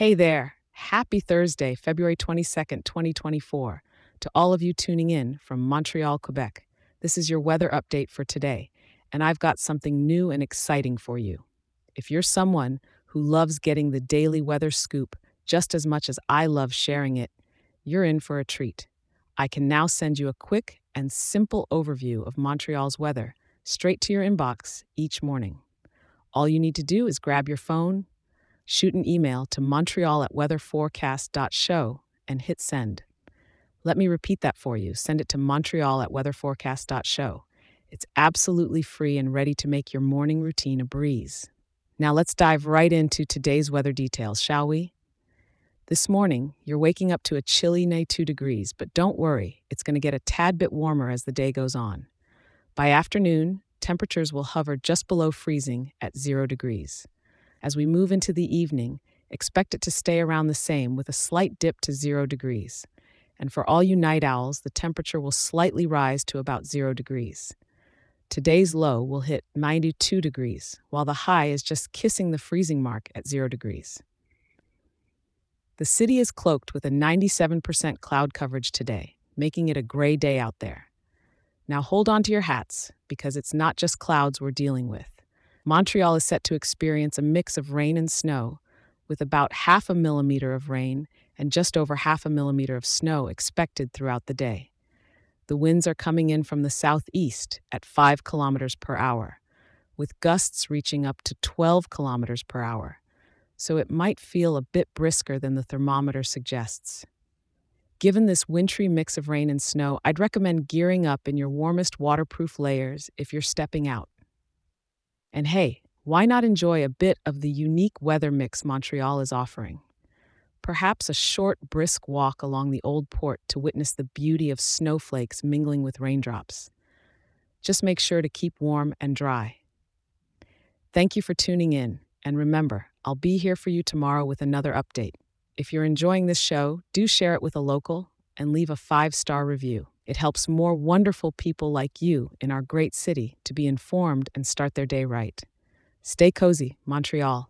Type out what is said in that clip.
Hey there. Happy Thursday, February 22nd, 2024, to all of you tuning in from Montreal, Quebec. This is your weather update for today, and I've got something new and exciting for you. If you're someone who loves getting the daily weather scoop just as much as I love sharing it, you're in for a treat. I can now send you a quick and simple overview of Montreal's weather straight to your inbox each morning. All you need to do is grab your phone, shoot an email to montreal at weatherforecast.show, and hit send. Let me repeat that for you. Send it to montreal at weatherforecast.show. It's absolutely free and ready to make your morning routine a breeze. Now let's dive right into today's weather details, shall we? This morning, you're waking up to a chilly 92 degrees, but don't worry, it's going to get a tad bit warmer as the day goes on. By afternoon, temperatures will hover just below freezing at zero degrees. As we move into the evening, expect it to stay around the same with a slight dip to zero degrees. And for all you night owls, the temperature will slightly rise to about zero degrees. Today's low will hit 92 degrees, while the high is just kissing the freezing mark at zero degrees. The city is cloaked with a 97% cloud coverage today, making it a gray day out there. Now hold on to your hats, because it's not just clouds we're dealing with. Montreal is set to experience a mix of rain and snow, with about half a millimeter of rain and just over half a millimeter of snow expected throughout the day. The winds are coming in from the southeast at 5 kilometers per hour, with gusts reaching up to 12 kilometers per hour, so it might feel a bit brisker than the thermometer suggests. Given this wintry mix of rain and snow, I'd recommend gearing up in your warmest waterproof layers if you're stepping out. And hey, why not enjoy a bit of the unique weather mix Montreal is offering? Perhaps a short, brisk walk along the old port to witness the beauty of snowflakes mingling with raindrops. Just make sure to keep warm and dry. Thank you for tuning in, and remember, I'll be here for you tomorrow with another update. If you're enjoying this show, do share it with a local and leave a five star review. It helps more wonderful people like you in our great city to be informed and start their day right. Stay cozy, Montreal.